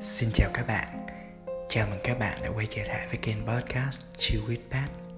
Xin chào các bạn. Chào mừng các bạn đã quay trở lại với kênh podcast Chill with Pat.